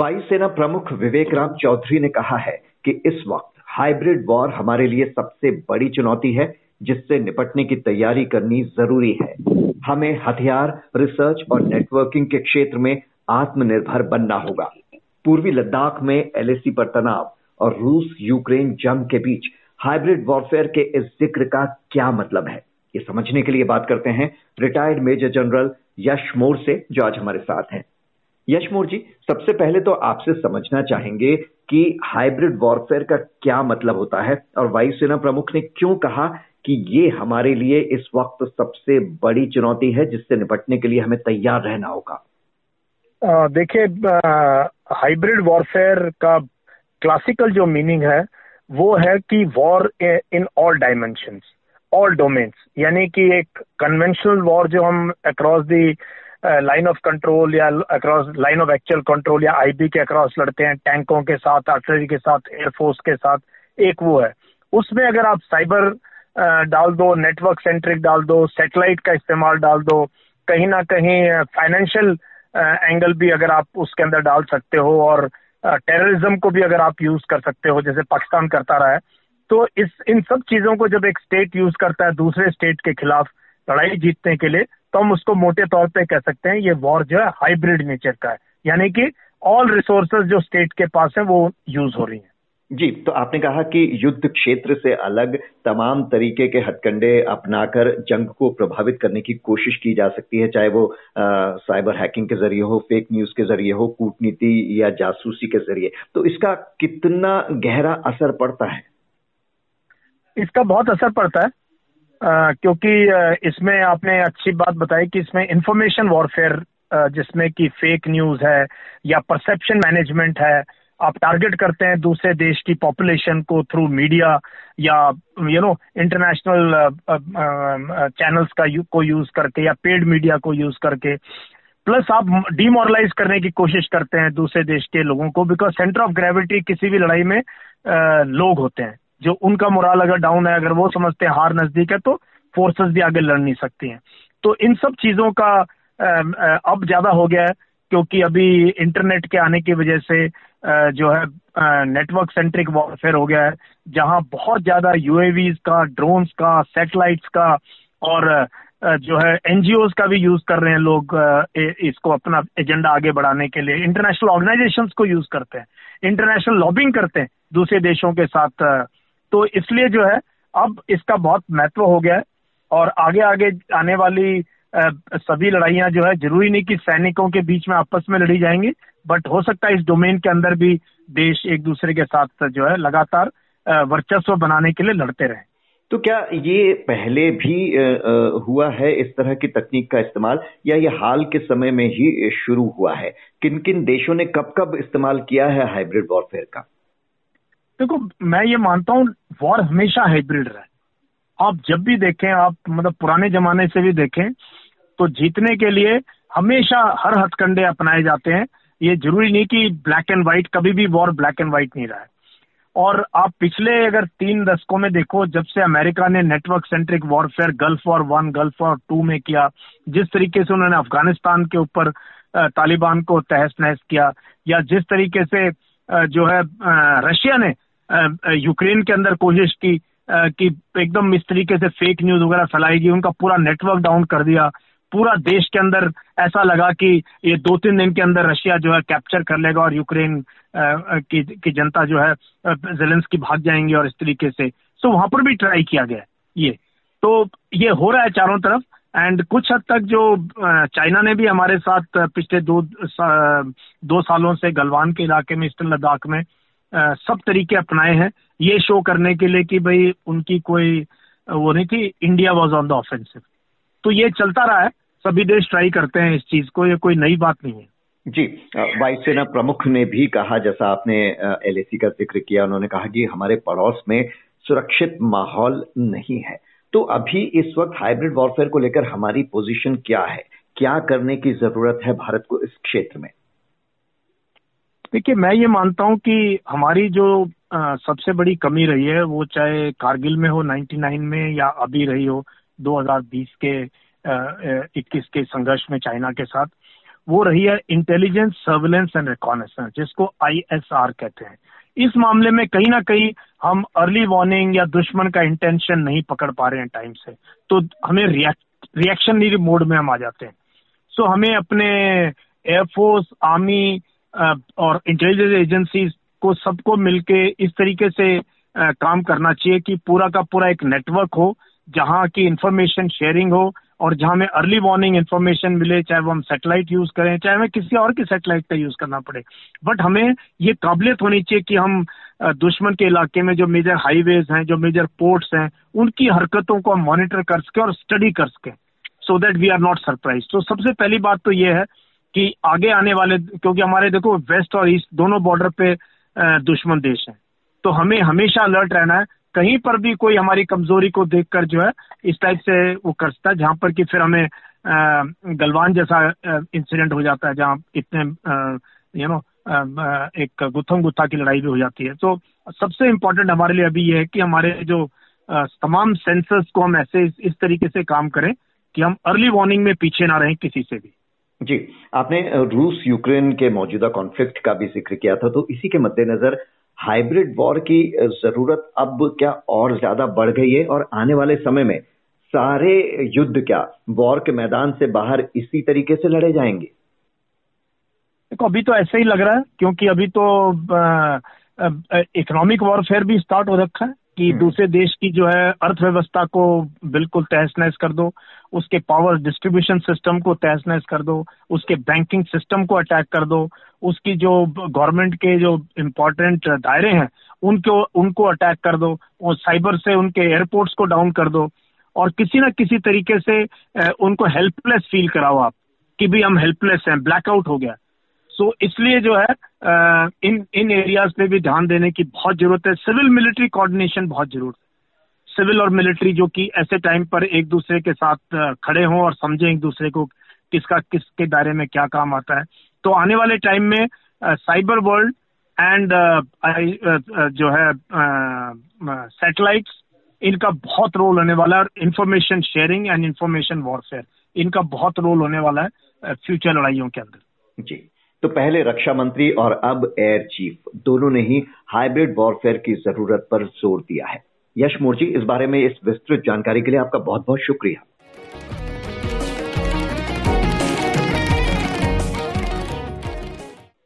वायुसेना प्रमुख विवेक राम चौधरी ने कहा है कि इस वक्त हाइब्रिड वॉर हमारे लिए सबसे बड़ी चुनौती है, जिससे निपटने की तैयारी करनी ज़रूरी है। हमें हथियार, रिसर्च और नेटवर्किंग के क्षेत्र में आत्मनिर्भर बनना होगा। पूर्वी लद्दाख में एलएसी पर तनाव और रूस यूक्रेन जंग के बीच हाइब्रिड वॉरफेयर के इस ज़िक्र का क्या मतलब है? ये समझने के लिए बात करते हैं retired major general Yash More से, जो आज हमारे साथ हैं। यशमोर जी, सबसे पहले तो आपसे समझना चाहेंगे कि हाइब्रिड वॉरफेयर का क्या मतलब होता है और वायुसेना प्रमुख ने क्यों कहा कि ये हमारे लिए इस वक्त सबसे बड़ी चुनौती है जिससे निपटने के लिए हमें तैयार रहना होगा। देखिए हाइब्रिड वॉरफेयर का क्लासिकल जो मीनिंग है, वो है कि war in all dimension all domains यानी कि एक कन्वेंशनल वॉर जो हम across the line of control या across line of actual control या आईबी के अक्रॉस लड़ते हैं टैंकों के साथ आर्टलरी के साथ एयरफोर्स के साथ, एक वो है। उसमें अगर आप साइबर डाल दो नेटवर्क सेंट्रिक डाल दो सेटेलाइट का इस्तेमाल डाल दो, कहीं ना कहीं फाइनेंशियल एंगल भी अगर आप उसके अंदर डाल सकते हो और टेररिज्म को भी अगर आप यूज़ कर सकते हो, जैसे पाकिस्तान करता रहा है तो इस, इन सब चीज़ों को जब एक स्टेट यूज़ करता है दूसरे स्टेट के खिलाफ लड़ाई जीतने के लिए तो हम उसको मोटे तौर पे कह सकते हैं ये वॉर जो है हाइब्रिड नेचर का है। यानी कि ऑल रिसोर्सेज जो स्टेट के पास है वो यूज़ हो रही है। जी तो आपने कहा कि युद्ध क्षेत्र से अलग तमाम तरीके के हथकंडे अपनाकर जंग को प्रभावित करने की कोशिश की जा सकती है चाहे वो आ, साइबर हैकिंग के ज़रिए हो फेक न्यूज़ के ज़रिए हो कूटनीति या जासूसी के ज़रिए। तो इसका कितना गहरा असर पड़ता है? इसका बहुत असर पड़ता है। क्योंकि इसमें आपने अच्छी बात बताई कि इसमें इंफॉर्मेशन वॉरफेयर जिसमें कि फेक न्यूज़ है या परसेप्शन मैनेजमेंट है आप टारगेट करते हैं दूसरे देश की पॉपुलेशन को थ्रू मीडिया या यू नो इंटरनेशनल चैनल्स का यू, को यूज़ करके या पेड मीडिया को यूज़ करके। प्लस आप डिमोरलाइज करने की कोशिश करते हैं दूसरे देश के लोगों को बिकॉज़ सेंटर ऑफ़ ग्रेविटी किसी भी लड़ाई में आ, लोग होते हैं। जो उनका मुराल अगर डाउन है, अगर वो समझते हैं हार नज़दीक है तो फोर्सेस भी आगे लड़ नहीं सकती हैं। तो इन सब चीज़ों का अब ज़्यादा हो गया है, क्योंकि अभी इंटरनेट के आने की वजह से जो है नेटवर्क सेंट्रिक वॉरफेयर हो गया है, जहाँ बहुत ज़्यादा यूएवीज का ड्रोन्स का सैटेलाइट्स का, और जो है एनजीओ का भी यूज़ कर रहे हैं लोग इसको अपना एजेंडा आगे बढ़ाने के लिए। इंटरनेशनल ऑर्गेनाइजेशन को यूज़ करते हैं। इंटरनेशनल लॉबिंग करते हैं दूसरे देशों के साथ तो इसलिए जो है, अब इसका बहुत महत्व हो गया है और आगे आगे आने वाली सभी लड़ाइयाँ जो है, ज़रूरी नहीं कि सैनिकों के बीच में आपस में लड़ी जाएँगी, बट हो सकता है इस डोमेन के अंदर भी देश एक दूसरे के साथ जो है, लगातार वर्चस्व बनाने के लिए लड़ते रहे। तो क्या ये पहले भी हुआ है इस तरह की तकनीक का इस्तेमाल, या ये हाल के समय में ही शुरू हुआ है? किन किन देशों ने कब कब इस्तेमाल किया है हाइब्रिड वॉरफेयर का? देखो, मैं ये मानता हूँ वॉर हमेशा हाइब्रिड रहा। है आप जब भी देखें, आप मतलब पुराने जमाने से भी देखें तो जीतने के लिए हमेशा हर हथकंडे अपनाए जाते हैं। ये ज़रूरी नहीं कि ब्लैक एंड व्हाइट कभी भी वॉर ब्लैक एंड व्हाइट नहीं रहा है। और आप पिछले अगर तीन दशकों में देखो, जब से अमेरिका ने network centric warfare Gulf War one Gulf War two में किया, जिस तरीके से उन्होंने अफ़गानिस्तान के ऊपर तालिबान को तहस नहस किया, या जिस तरीके से जो है रशिया ने यूक्रेन के अंदर कोशिश की कि एकदम इस तरीके से फेक न्यूज़ वगैरह फैलाएगी उनका पूरा नेटवर्क डाउन कर दिया। पूरा देश के अंदर ऐसा लगा कि ये दो तीन दिन के अंदर रशिया जो है कैप्चर कर लेगा और यूक्रेन की, की जनता जो है जेलेंस की भाग जाएँगी और इस तरीके से। सो वहाँ पर भी ट्राई किया गया ये। तो ये हो रहा है चारों तरफ़ एंड कुछ हद तक जो चाइना ने भी हमारे साथ पिछले दो सा, दो सालों से गलवान के इलाके में ईस्टर्न लद्दाख में सब तरीके अपनाए हैं। ये शो करने के लिए कि भाई उनकी कोई वो नहीं थी India was on the offensive तो ये चलता रहा है। सभी देश ट्राई करते हैं इस चीज़ को। ये कोई नई बात नहीं है। जी वायुसेना प्रमुख ने भी कहा, जैसा आपने एल का ज़िक्र किया, उन्होंने कहा कि हमारे पड़ोस में सुरक्षित माहौल नहीं है। तो अभी इस वक्त हाइब्रिड वॉरफेयर को लेकर हमारी पोजीशन क्या है? क्या करने की ज़रूरत है भारत को इस क्षेत्र में? देखिए मैं ये मानता हूँ कि हमारी जो आ, सबसे बड़ी कमी रही है वो चाहे कारगिल में हो 99 में या अभी रही हो 2020 के इक्कीस के संघर्ष में चाइना के साथ वो रही है इंटेलिजेंस सर्विलेंस एंड रिकॉनेसेंस जिसको आईएसआर कहते हैं। इस मामले में कहीं ना कहीं हम अर्ली वार्निंग या दुश्मन का इंटेंशन नहीं पकड़ पा रहे हैं टाइम से। तो हमें रिएक्शनरी मोड में हम आ जाते हैं। सो so, हमें अपने एयरफोर्स आर्मी और इंटेलिजेंस एजेंसीज को सबको मिलके इस तरीके से काम करना चाहिए कि पूरा का पूरा एक नेटवर्क हो, जहाँ की इंफॉर्मेशन शेयरिंग हो और जहाँ हमें अर्ली वार्निंग इन्फॉर्मेशन मिले, चाहे वो हम सेटेलाइट यूज़ करें, चाहे हमें किसी और की सेटेलाइट का यूज़ करना पड़े। बट हमें ये काबिलियत होनी चाहिए कि हम दुश्मन के इलाके में जो मेजर हाईवेज हैं, जो मेजर पोर्ट्स हैं, उनकी हरकतों को हम मॉनिटर कर सकें और स्टडी कर सकें so that we are not surprise तो सबसे पहली बात तो ये है कि आगे आने वाले क्योंकि हमारे देखो वेस्ट और ईस्ट दोनों बॉर्डर पे दुश्मन देश हैं। तो हमें हमेशा अलर्ट रहना है। कहीं पर भी कोई हमारी कमज़ोरी को देखकर जो है इस टाइप से वो कर सकता है जहाँ पर कि फिर हमें गलवान जैसा इंसिडेंट हो जाता है जहाँ इतने यू नो एक गुत्थम गुत्था की लड़ाई भी हो जाती है। तो सबसे इम्पोर्टेंट हमारे लिए अभी ये है कि हमारे जो तमाम सेंसर्स को हम ऐसे इस, तरीके से काम करें कि हम अर्ली वार्निंग में पीछे ना रहें किसी से भी। जी, आपने रूस यूक्रेन के मौजूदा कॉन्फ्लिक्ट का भी ज़िक्र किया था तो इसी के मद्देनजर हाइब्रिड वॉर की ज़रूरत अब क्या और ज़्यादा बढ़ गई है और आने वाले समय में सारे युद्ध क्या वॉर के मैदान से बाहर इसी तरीके से लड़े जाएँगे? देखो, अभी तो ऐसे ही लग रहा है, क्योंकि अभी तो इकोनॉमिक वॉरफेयर भी स्टार्ट हो रखा है। कि हम्म। दूसरे देश की जो है अर्थव्यवस्था को बिल्कुल तहस नहस कर दो उसके पावर डिस्ट्रीब्यूशन सिस्टम को तहस नहस कर दो उसके बैंकिंग सिस्टम को अटैक कर दो उसकी जो गवर्नमेंट के जो इम्पोर्टेंट दायरे हैं उनको उनको अटैक कर दो और साइबर से उनके एयरपोर्ट्स को डाउन कर दो और किसी ना किसी तरीके से उनको हेल्पलेस फील कराओ आप कि भी हम हेल्पलेस हैं ब्लैकआउट हो गया सो इसलिए जो है इन इन एरियाज़ पे भी ध्यान देने की बहुत ज़रूरत है। सिविल मिलिट्री कोऑर्डिनेशन बहुत ज़रूरत है। सिविल और मिलिट्री जो कि ऐसे टाइम पर एक दूसरे के साथ खड़े हों और समझें एक दूसरे को किसका, किसके दायरे में क्या काम आता है। तो आने वाले टाइम में साइबर वर्ल्ड एंड जो है सैटेलाइट्स इनका बहुत रोल होने वाला है। और information sharing and information warfare इनका बहुत रोल होने वाला है फ्यूचर लड़ाइयों के अंदर। जी। तो पहले रक्षा मंत्री और अब एयर चीफ दोनों ने ही हाइब्रिड वॉरफेयर की ज़रूरत पर ज़ोर दिया है। यश मोर्जी इस बारे में इस विस्तृत जानकारी के लिए आपका बहुत बहुत शुक्रिया।